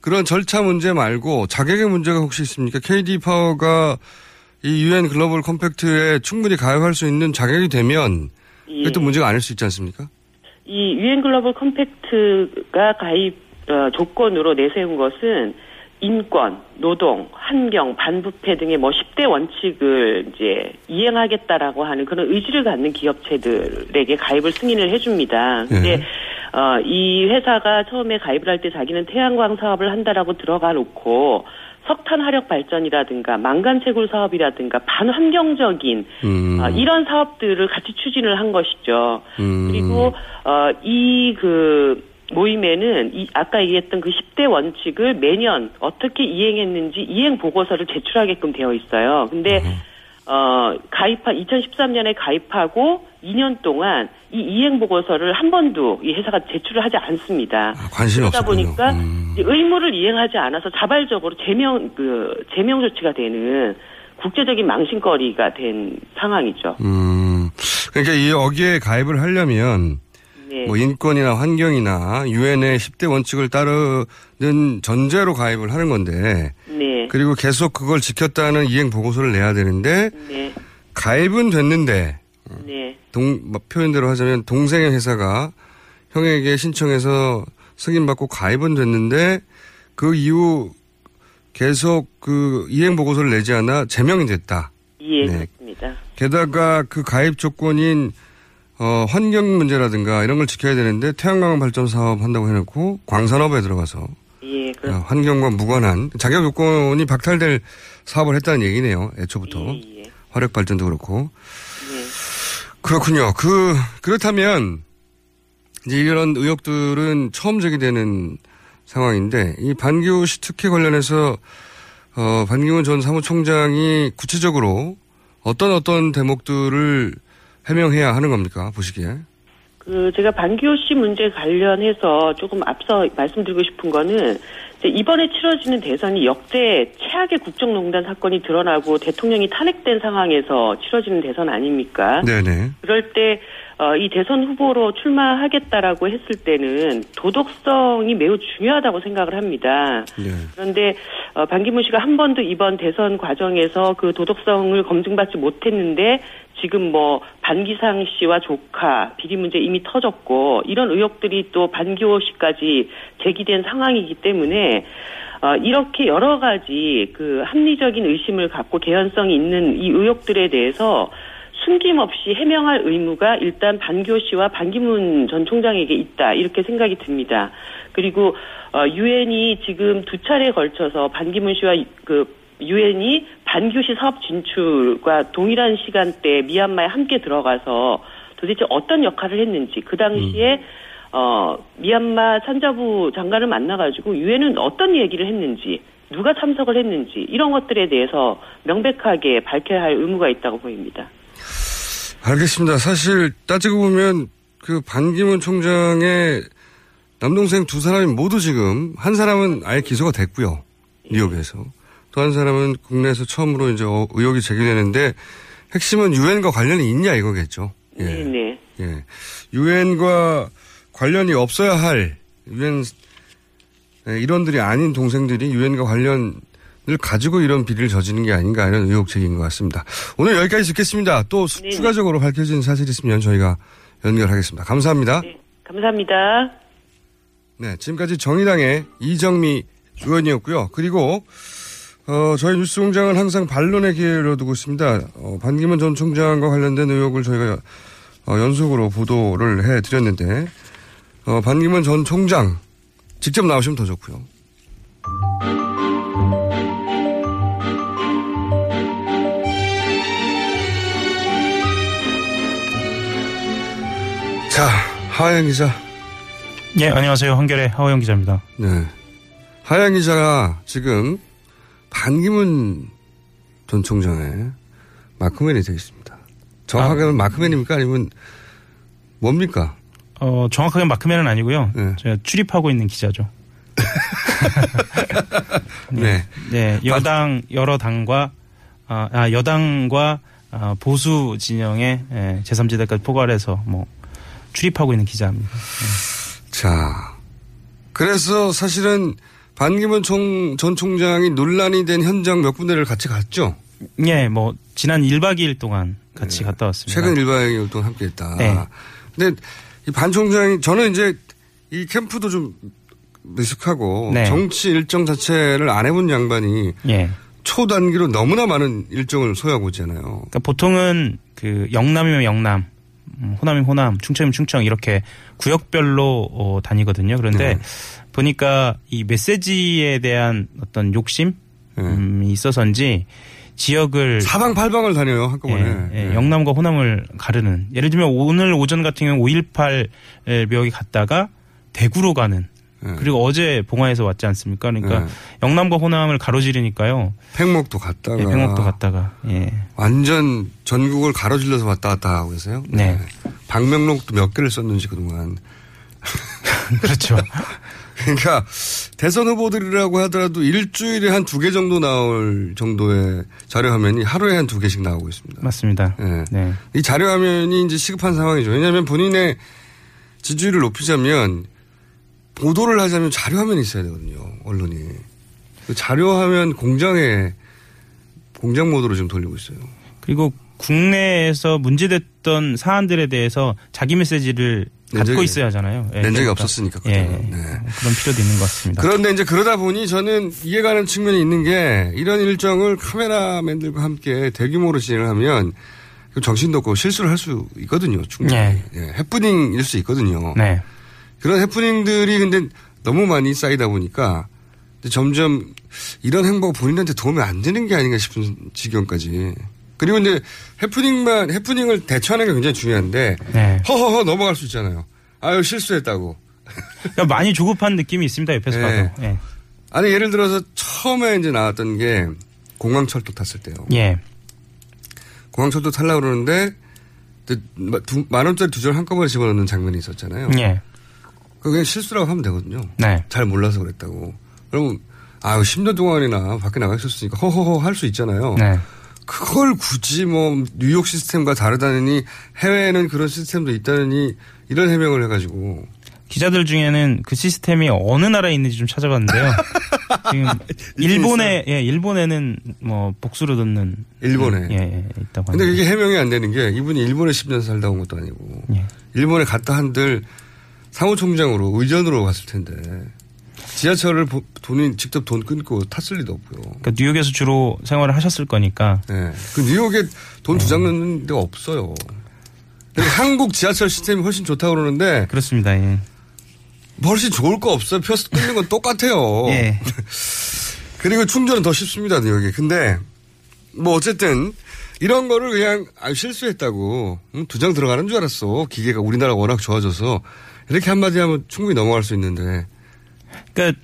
그런 절차 문제 말고 자격의 문제가 혹시 있습니까? KD 파워가 이 유엔 글로벌 컴팩트에 충분히 가입할 수 있는 자격이 되면 예. 문제가 아닐 수 있지 않습니까? 이 유엔 글로벌 컴팩트가 가입 어, 조건으로 내세운 것은 인권, 노동, 환경, 반부패 등의 뭐 10대 원칙을 이제 이행하겠다라고 하는 그런 의지를 갖는 기업체들에게 가입을 승인을 해줍니다. 근데 어, 이 회사가 처음에 가입을 할 때 자기는 태양광 사업을 한다라고 들어가 놓고 석탄 화력 발전이라든가 망간 채굴 사업이라든가 반환경적인 음. 어, 이런 사업들을 같이 추진을 한 것이죠. 음. 그리고 어, 이그 모임에는 이 아까 얘기했던 그 10대 원칙을 매년 어떻게 이행했는지 이행 보고서를 제출하게끔 되어 있어요. 근데 어 가입한 2013년에 가입하고 2년 동안 이 이행 보고서를 한 번도 이 회사가 제출을 하지 않습니다. 관심이 그러다 없었군요. 보니까 이제 의무를 이행하지 않아서 자발적으로 제명 그 제명 조치가 되는 국제적인 망신거리가 된 상황이죠. 음. 그러니까 이 여기에 가입을 하려면 네. 뭐 인권이나 환경이나 유엔의 10대 원칙을 따르는 전제로 가입을 하는 건데 네. 그리고 계속 그걸 지켰다는 이행 보고서를 내야 되는데 네. 가입은 됐는데 네. 동뭐 표현대로 하자면 동생의 회사가 형에게 신청해서 승인받고 가입은 됐는데 그 이후 계속 그 이행 보고서를 내지 않아 제명이 됐다. 예, 네. 그렇습니다. 게다가 그 가입 조건인 어, 환경 문제라든가 이런 걸 지켜야 되는데 태양광 발전 사업 한다고 해놓고 광산업에 들어가서 예, 어, 그렇습니다. 환경과 무관한 자격 요건이 박탈될 사업을 했다는 얘기네요. 애초부터 예, 화력 발전도 그렇고 그렇군요. 그 그렇다면 이제 이런 의혹들은 처음 제기되는 상황인데 이 반기호 씨 특혜 관련해서 어, 반기문 전 사무총장이 구체적으로 어떤 어떤 대목들을 해명해야 하는 겁니까 보시기에? 그 제가 반기호 씨 문제 관련해서 조금 앞서 말씀드리고 싶은 거는 이번에 치러지는 대선이 역대 최악의 국정농단 사건이 드러나고 대통령이 탄핵된 상황에서 치러지는 대선 아닙니까? 네네. 그럴 때, 어, 이 대선 후보로 출마하겠다라고 했을 때는 도덕성이 매우 중요하다고 생각을 합니다. 네. 그런데, 어, 반기문 씨가 한 번도 이번 대선 과정에서 그 도덕성을 검증받지 못했는데 지금 뭐 반기상 씨와 조카 비리 문제 이미 터졌고 이런 의혹들이 또 반기호 씨까지 제기된 상황이기 때문에 어, 이렇게 여러 가지 그 합리적인 의심을 갖고 개연성이 있는 이 의혹들에 대해서 숨김없이 해명할 의무가 일단 반기호 씨와 반기문 전 총장에게 있다 이렇게 생각이 듭니다. 그리고 어, 유엔이 지금 두 차례에 걸쳐서 반기문 씨와 그 유엔이 반규시 사업 진출과 동일한 시간대에 미얀마에 함께 들어가서 도대체 어떤 역할을 했는지 그 당시에 음. 어 미얀마 산자부 장관을 만나가지고 유엔은 어떤 얘기를 했는지 누가 참석을 했는지 이런 것들에 대해서 명백하게 밝혀야 할 의무가 있다고 보입니다. 알겠습니다. 사실 따지고 보면 그 반기문 총장의 남동생 두 사람이 모두 지금 한 사람은 아예 기소가 됐고요. 뉴욕에서. 또 한 사람은 국내에서 처음으로 이제 어- 의혹이 제기되는데 핵심은 유엔과 관련이 있냐 이거겠죠. 예. 네. 예. 유엔과 관련이 없어야 할 유엔 예, 일원들이 아닌 동생들이 유엔과 관련을 가지고 이런 비리를 저지른 게 아닌가 이런 의혹 제기인 것 같습니다. 오늘 여기까지 듣겠습니다. 또 수- 네네. 추가적으로 밝혀진 사실이 있으면 저희가 연결하겠습니다. 감사합니다. 감사합니다. 네, 지금까지 정의당의 이정미 의원이었고요. 그리고 어, 저희 뉴스 공장은 항상 반론의 기회를 두고 있습니다. 어, 반기문 전 총장과 관련된 의혹을 저희가 어, 연속으로 보도를 해 드렸는데 어, 반기문 전 총장 직접 나오시면 더 좋고요. 자, 하영 기자. 예, 안녕하세요. 한결의 하호영 기자입니다. 네. 하양 기자가 지금 반기문 전 총장의 마크맨이 되어 있습니다. 정확하게는 마크맨입니까? 아니면 뭡니까? 어, 정확하게 마크맨은 아니고요. 제가 출입하고 있는 기자죠. 네. 네, 여당 여러 당과 아, 아, 여당과 아, 보수 진영의 예, 제3지대까지 포괄해서 뭐 출입하고 있는 기자입니다. 자, 그래서 사실은 반기문 총, 전 총장이 논란이 된 현장 몇 군데를 같이 갔죠? 예, 뭐 지난 1박 2일 동안 같이 갔다 왔습니다. 최근 1박 2일 동안 함께 했다. 네. 근데 이반 총장이 저는 이제 이 캠프도 좀 미숙하고 네. 정치 일정 자체를 안 해본 양반이 예. 초단기로 너무나 많은 일정을 소유하고 있잖아요. 그러니까 보통은 그 영남이면 영남, 음, 호남이면 호남, 충청이면 충청 이렇게 구역별로 어, 다니거든요. 그런데 네. 보니까 이 메시지에 대한 어떤 욕심이 있어서인지 지역을 사방팔방을 다녀요 한꺼번에. 예, 예, 영남과 호남을 가르는 예를 들면 오늘 오전 같은 경우 5.18 묘역에 갔다가 대구로 가는 그리고 어제 봉화에서 왔지 않습니까? 그러니까 네. 영남과 호남을 가로지르니까요. 팽목도 갔다가. 예, 팽목도 갔다가. 예. 완전 전국을 가로질러서 왔다 갔다 하고 계세요. 네. 방명록도 몇 개를 썼는지 그동안. 그렇죠. 그러니까 대선 후보들이라고 하더라도 일주일에 한 두 개 정도 나올 정도의 자료 화면이 하루에 한 두 개씩 나오고 있습니다. 맞습니다. 네. 네. 이 자료 화면이 이제 시급한 상황이죠. 왜냐하면 본인의 지지율을 높이자면 보도를 하자면 자료 화면이 있어야 되거든요. 언론이. 그 자료 화면 공장에 공장 모드로 지금 돌리고 있어요. 그리고 국내에서 문제됐던 사안들에 대해서 자기 메시지를 낸 갖고 적이- 있어야 하잖아요. 예, 낸 적이 그러니까. 없었으니까. 예, 그때는. 네. 그런 필요도 있는 것 같습니다. 그런데 이제 그러다 보니 저는 이해가는 측면이 있는 게 이런 일정을 카메라맨들과 함께 대규모로 진행을 하면 그 정신도 없고 실수를 할 수 있거든요. 충분히. 네. 예, 해프닝일 수 있거든요. 네. 그런 해프닝들이 근데 너무 많이 쌓이다 보니까 점점 이런 행보가 본인한테 도움이 안 되는 게 아닌가 싶은 지경까지. 그리고 이제 해프닝만, 해프닝을 대처하는 게 굉장히 중요한데 네. 허허허 넘어갈 수 있잖아요. 아유, 실수했다고. 그러니까 많이 조급한 느낌이 있습니다. 옆에서 네. 봐도. 예. 아니 예를 들어서 처음에 이제 나왔던 게 공항철도 탔을 때요. 예. 공항철도 타려고 그러는데 만 원짜리 두 줄 한꺼번에 집어넣는 장면이 있었잖아요. 예. 그게 실수라고 하면 되거든요. 네. 잘 몰라서 그랬다고. 그러면 아유 10년 동안이나 밖에 나가 있었으니까 허허허 할 수 있잖아요. 네. 그걸 굳이 뭐 뉴욕 시스템과 다르다느니 해외에는 그런 시스템도 있다느니 이런 해명을 해가지고 기자들 중에는 그 시스템이 어느 나라에 있는지 좀 찾아봤는데요. 지금 일본에 예, 일본에는 뭐 복수로 듣는 일본에. 예, 예, 있다고 근데. 그게 해명이 안 되는 게 이분이 일본에 10년 살다 온 것도 아니고 일본에 갔다 한들 사무총장으로 의전으로 갔을 텐데 지하철을 보- 돈이 직접 돈 끊고 탔을 리도 없고요. 그러니까 뉴욕에서 주로 생활을 하셨을 거니까. 네. 그 뉴욕에 돈두장 넣는 데가 없어요. 한국 지하철 시스템이 훨씬 좋다고 그러는데 그렇습니다. 예. 훨씬 좋을 거 없어요. 표 끊는 건 똑같아요. 예. 그리고 충전은 더 쉽습니다, 뉴욕이. 근데 뭐 어쨌든 이런 거를 그냥 아, 실수했다고 두장 들어가는 줄 알았어. 기계가 우리나라 워낙 좋아져서 이렇게 한마디 하면 충분히 넘어갈 수 있는데 그러니까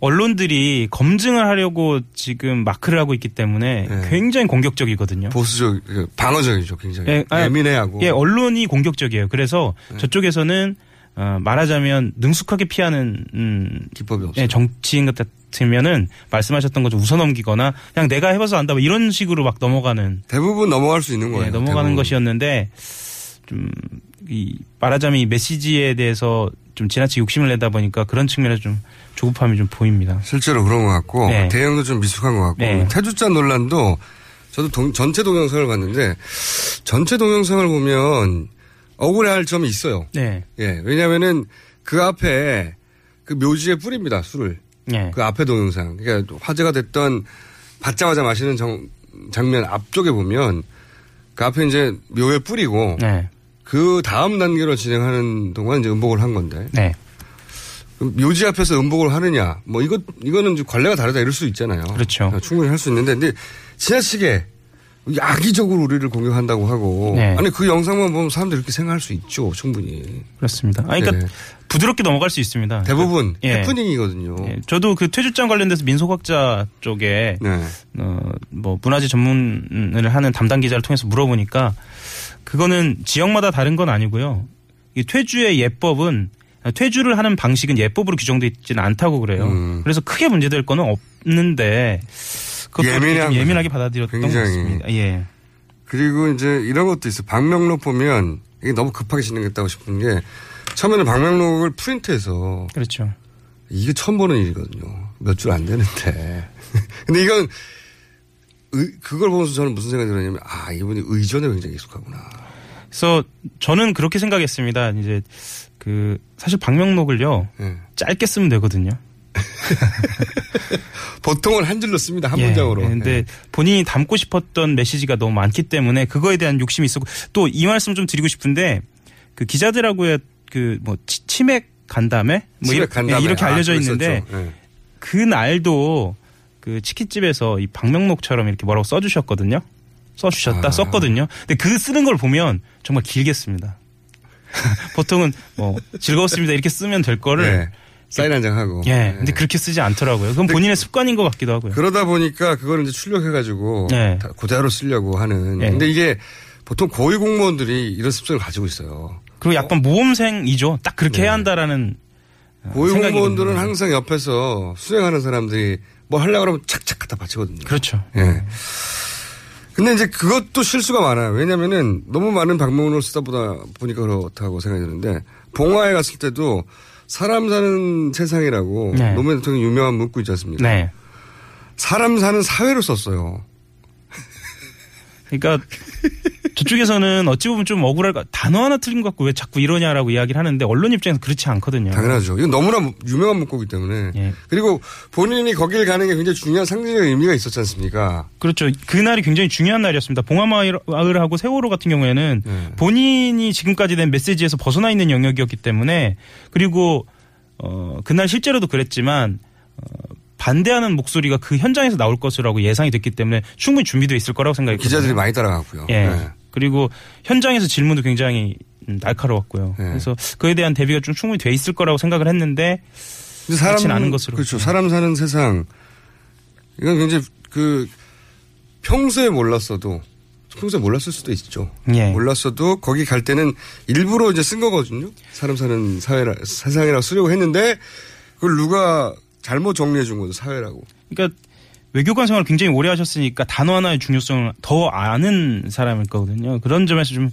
언론들이 검증을 하려고 지금 마크를 하고 있기 때문에 굉장히 공격적이거든요. 보수적, 그 방어적이죠, 굉장히. 예, 아, 예민해하고. 예, 언론이 공격적이에요. 그래서 저쪽에서는 어, 말하자면 능숙하게 피하는 음, 기법이 없어요. 예, 정치인 같으면은 말씀하셨던 것좀 웃어넘기거나 그냥 내가 해봐서 안다 뭐 이런 식으로 막 넘어가는 대부분 넘어갈 수 있는 거예요. 예, 넘어가는 대부분. 것이었는데 좀 이 말하자면 이 메시지에 대해서 좀 지나치게 욕심을 내다 보니까 그런 측면에서 좀 조급함이 좀 보입니다. 실제로 그런 것 같고 네. 대응도 좀 미숙한 것 같고 네. 태주자 논란도 저도 동- 전체 동영상을 봤는데 전체 동영상을 보면 억울해할 점이 있어요. 네. 예, 왜냐하면은 그 앞에 그 묘지에 뿌립니다 술을. 네. 그 앞에 동영상. 그러니까 화제가 됐던 받자마자 마시는 정- 장면 앞쪽에 보면 그 앞에 이제 묘에 뿌리고 네. 그 다음 단계로 진행하는 동안 이제 음복을 한 건데. 네. 묘지 앞에서 음복을 하느냐, 뭐 이거 이거는 관례가 다르다 이럴 수 있잖아요. 그렇죠. 충분히 할 수 있는데, 근데 지나치게 악의적으로 우리를 공격한다고 하고, 네. 아니 그 영상만 보면 사람들이 이렇게 생각할 수 있죠, 충분히. 그렇습니다. 아니, 그러니까 네. 부드럽게 넘어갈 수 있습니다. 대부분 예. 해프닝이거든요. 예, 저도 그 퇴주장 관련돼서 민속학자 쪽에 네. 어, 뭐 문화재 전문을 하는 담당 기자를 통해서 물어보니까 그거는 지역마다 다른 건 아니고요. 이 퇴주의 예법은 퇴주를 하는 방식은 예법으로 규정되어 있지는 않다고 그래요. 그래서 크게 문제될 거는 없는데 그것도 음. 예민한. 예민하게 받아들였던 것 굉장히. 같습니다. 예. 그리고 이제 이런 것도 있어. 요 방명록 보면 이게 너무 급하게 진행했다고 싶은 게 처음에는 방명록을 프린트해서 그렇죠. 이게 처음 보는 일이거든요. 몇 줄 안 되는데. 근데 이건 의- 그걸 보면서 저는 무슨 생각이 들었냐면 아 이분이 의전에 굉장히 익숙하구나. 그래서 저는 그렇게 생각했습니다. 이제 그 사실 방명록을요 예. 짧게 쓰면 되거든요. 보통은 한 줄로 씁니다. 한 예, 문장으로. 근데 예. 본인이 담고 싶었던 메시지가 너무 많기 때문에 그거에 대한 욕심이 있었고 또 이 말씀 좀 드리고 싶은데 그 기자들하고의 그뭐 치맥 간담회 뭐 치맥 이렇게, 간담회. 예, 이렇게 아, 알려져 있는데 그랬었죠. 예. 그 날도 그 치킨집에서 이 방명록처럼 이렇게 뭐라고 써주셨거든요. 써주셨다 아. 썼거든요. 근데 그 쓰는 걸 보면 정말 길게 씁니다. 보통은 뭐 즐거웠습니다 이렇게 쓰면 될 거를 예. 사인 한 장 하고. 예. 근데 그렇게 쓰지 않더라고요. 그건 본인의 습관인 것 같기도 하고요. 그러다 보니까 그거를 이제 출력해가지고 네. 다 그대로 쓰려고 하는. 예. 근데 이게 보통 고위 공무원들이 이런 습성을 가지고 있어요. 그리고 약간 모범생이죠. 딱 그렇게 네. 해야 한다라는 고위 공무원들은. 항상 옆에서 수행하는 사람들이 뭐 하려고 그러면 착착 갖다 바치거든요. 그렇죠. 예. 근데 이제 그것도 실수가 많아요. 왜냐면은 너무 많은 방문을 쓰다 보다 보니까 그렇다고 생각이 드는데 봉화에 갔을 때도 사람 사는 세상이라고 네. 노무현 대통령 이 유명한 문구 있지 않습니까? 네. 사람 사는 사회로 썼어요. 그러니까 저쪽에서는 어찌 보면 좀 억울할 까 단어 하나 틀린 것 같고 왜 자꾸 이러냐라고 이야기를 하는데 언론 입장에서 그렇지 않거든요. 당연하죠. 이건 너무나 유명한 문구이기 때문에. 예. 그리고 본인이 거길 가는 게 굉장히 중요한 상징적 의미가 있었지 않습니까? 그렇죠. 그날이 굉장히 중요한 날이었습니다. 봉화마을하고 세월호 같은 경우에는 네. 본인이 지금까지 낸 메시지에서 벗어나 있는 영역이었기 때문에 그리고 어 그날 실제로도 그랬지만 어 반대하는 목소리가 그 현장에서 나올 것이라고 예상이 됐기 때문에 충분히 준비되어 있을 거라고 생각했거든요. 기자들이 많이 따라갔고요. 예. 네. 그리고 현장에서 질문도 굉장히 음, 날카로웠고요. 네. 그래서 그에 대한 대비가 좀 충분히 돼 있을 거라고 생각을 했는데 그렇지는 않은 것으로. 그렇죠. 사람 사는 세상. 이건 굉장히 그 평소에 몰랐어도 평소에 몰랐을 수도 있죠. 예. 몰랐어도 거기 갈 때는 일부러 이제 쓴 거거든요. 사람 사는 사회라 세상이라고 쓰려고 했는데 그걸 누가 잘못 정리해 준 거죠. 사회라고. 그러니까 외교관 생활을 굉장히 오래 하셨으니까 단어 하나의 중요성을 더 아는 사람일 거거든요. 그런 점에서 좀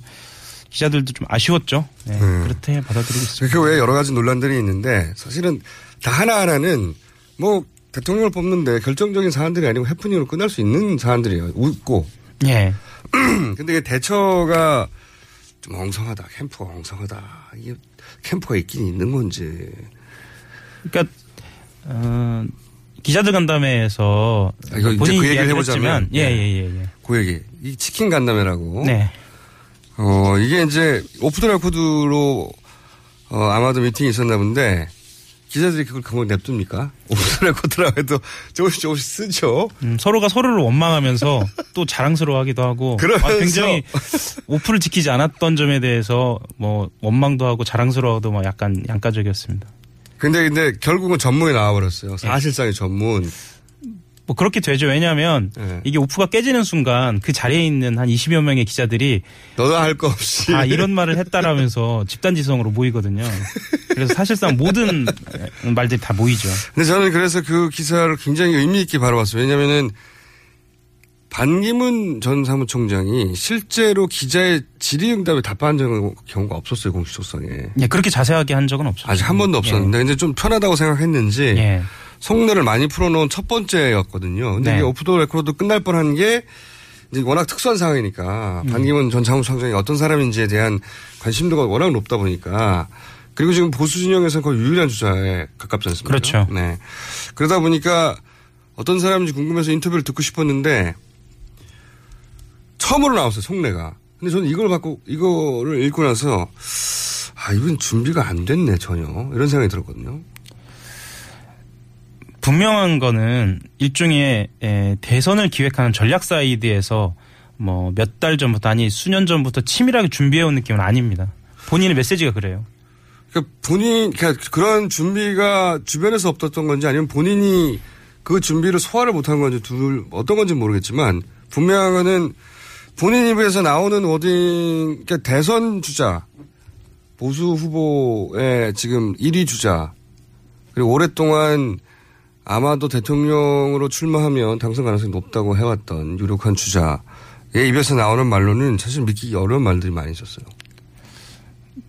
기자들도 좀 아쉬웠죠. 네, 그렇게 받아들이고 있습니다. 그 외에 여러 가지 논란들이 있는데 사실은 다 하나하나는 뭐 대통령을 뽑는데 결정적인 사안들이 아니고 해프닝으로 끝날 수 있는 사안들이에요. 웃고. 예. 근데 이게 대처가 좀 엉성하다. 캠프가 엉성하다. 이게 캠프가 있긴 있는 건지. 그러니까 어, 기자들 간담회에서 아, 이거 본인이 그 얘기를 해보자면 했지만, 예, 예, 예, 예. 그 얘기. 이 치킨 간담회라고. 네. 어, 이게 이제 오프 더 레코드로 어, 아마도 미팅이 있었나 본데 기자들이 그걸 그걸 냅둡니까? 오프 더 레코드라고 해도 조금씩 조금씩 쓰죠. 음, 서로가 서로를 원망하면서 또 자랑스러워하기도 하고 그러면서- 아, 굉장히 오프를 지키지 않았던 점에 대해서 뭐 원망도 하고 자랑스러워도 막 약간 양가적이었습니다. 근데 근데 결국은 전문이 나와버렸어요. 사실상의 전문. 뭐 그렇게 되죠. 왜냐하면 네. 이게 오프가 깨지는 순간 그 자리에 있는 한 20여 명의 기자들이 너나 할 거 없이 아 이런 말을 했다라면서 집단지성으로 모이거든요. 그래서 사실상 모든 말들이 다 모이죠. 근데 저는 그래서 그 기사를 굉장히 의미 있게 바라봤어요. 왜냐면은 반기문 전 사무총장이 실제로 기자의 질의응답에 답한 적은 경우가 없었어요 공식 석상에. 예, 그렇게 자세하게 한 적은 없었죠. 아직 한 번도 없었는데 근데 좀 편하다고 생각했는지 예. 속내를 많이 풀어놓은 첫 번째였거든요. 근데 네. 이게 오프 더 레코드 끝날 뻔한 게 이제 워낙 특수한 상황이니까 음. 반기문 전 사무총장이 어떤 사람인지에 대한 관심도가 워낙 높다 보니까 그리고 지금 보수 진영에서는 거의 유일한 주자에 가깝지 않습니까? 그렇죠. 네. 그러다 보니까 어떤 사람인지 궁금해서 인터뷰를 듣고 싶었는데 처음으로 나왔어요, 속내가. 근데 저는 이걸 받고, 이거를 읽고 나서, 아, 이분 준비가 안 됐네, 전혀. 이런 생각이 들었거든요. 분명한 거는 일종의 에, 대선을 기획하는 전략 사이드에서 뭐 몇 달 전부터 아니 수년 전부터 치밀하게 준비해온 느낌은 아닙니다. 본인의 메시지가 그래요. 그러니까 본인, 그러니까 그런 준비가 주변에서 없었던 건지 아니면 본인이 그 준비를 소화를 못한 건지 둘, 어떤 건지 모르겠지만 분명한 거는 본인 입에서 나오는 wording, 그러니까 대선 주자, 보수 후보의 지금 1위 주자, 그리고 오랫동안 아마도 대통령으로 출마하면 당선 가능성이 높다고 해왔던 유력한 주자의 입에서 나오는 말로는 사실 믿기 어려운 말들이 많이 있었어요.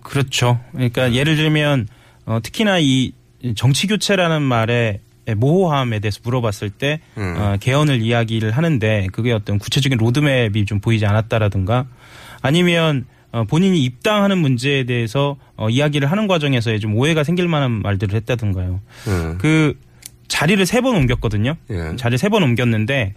그렇죠. 그러니까 예를 들면 어, 특히나 이 정치 교체라는 말의 모호함에 대해서 물어봤을 때 음. 어, 개헌을 이야기를 하는데 그게 어떤 구체적인 로드맵이 좀 보이지 않았다라든가 아니면 어, 본인이 입당하는 문제에 대해서 어, 이야기를 하는 과정에서 좀 오해가 생길 만한 말들을 했다든가요. 음. 그 자리를 세 번 옮겼거든요. 예. 자리를 세번 옮겼는데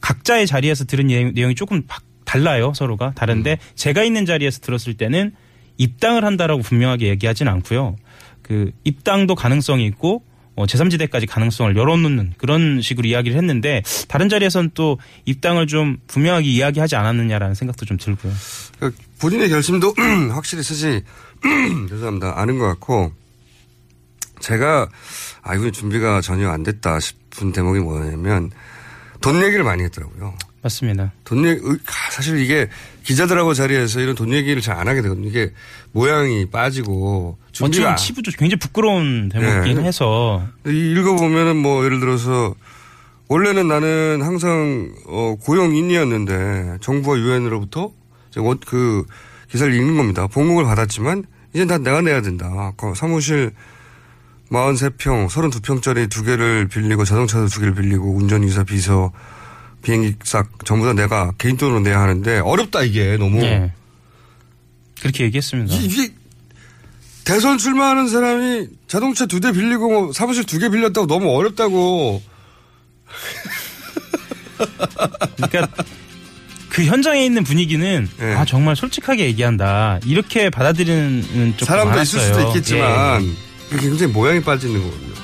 각자의 자리에서 들은 내용- 내용이 조금 바- 달라요. 서로가 다른데 제가 있는 자리에서 들었을 때는 입당을 한다라고 분명하게 얘기하진 않고요. 그 입당도 가능성이 있고 어, 제3지대까지 가능성을 열어놓는 그런 식으로 이야기를 했는데 다른 자리에서는 또 입당을 좀 분명하게 이야기하지 않았느냐라는 생각도 좀 들고요. 그러니까 본인의 결심도 확실히 쓰지 죄송합니다 아는 것 같고 제가 아 이분 준비가 전혀 안 됐다 싶은 대목이 뭐냐면 돈 얘기를 많이 했더라고요. 맞습니다. 돈 얘기 의- 아, 사실 이게 기자들하고 자리에서 이런 돈 얘기를 잘 안 하게 되거든요. 이게 모양이 빠지고 준비가 치부조 굉장히 부끄러운 대목이긴 네. 해서 이 읽어보면은 뭐 예를 들어서 원래는 나는 항상 어, 고용인이었는데 정부와 유엔으로부터 그 기사를 읽는 겁니다. 봉급을 받았지만 이제 다 내가 내야 된다. 그 사무실 43평, 32평짜리 두 개를 빌리고 자동차도 두 개를 빌리고 운전기사, 비서, 비행기 싹 전부 다 내가 개인 돈으로 내야 하는데 어렵다 이게 너무. 예. 그렇게 얘기했습니다. 이- 이게 대선 출마하는 사람이 자동차 두 대 빌리고 뭐 사무실 두 개 빌렸다고 너무 어렵다고. 그러니까 그 현장에 있는 분위기는 네. 아 정말 솔직하게 얘기한다 이렇게 받아들이는 좀 사람도 있을 수도 많았어요. 있겠지만 예. 굉장히 모양이 빠지는 거거든요.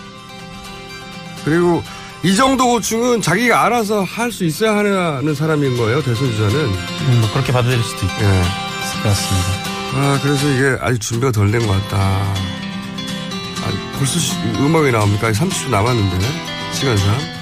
그리고 이 정도 고충은 자기가 알아서 할 수 있어야 하는 사람인 거예요. 대선 주자는. 음, 뭐 그렇게 받아들일 수도 있, 예. 있을 것 같습니다. 아 그래서 이게 아직 준비가 덜 된 것 같다. 아, 벌써 시- 음악이 나옵니까? 30분 남았는데 시간상.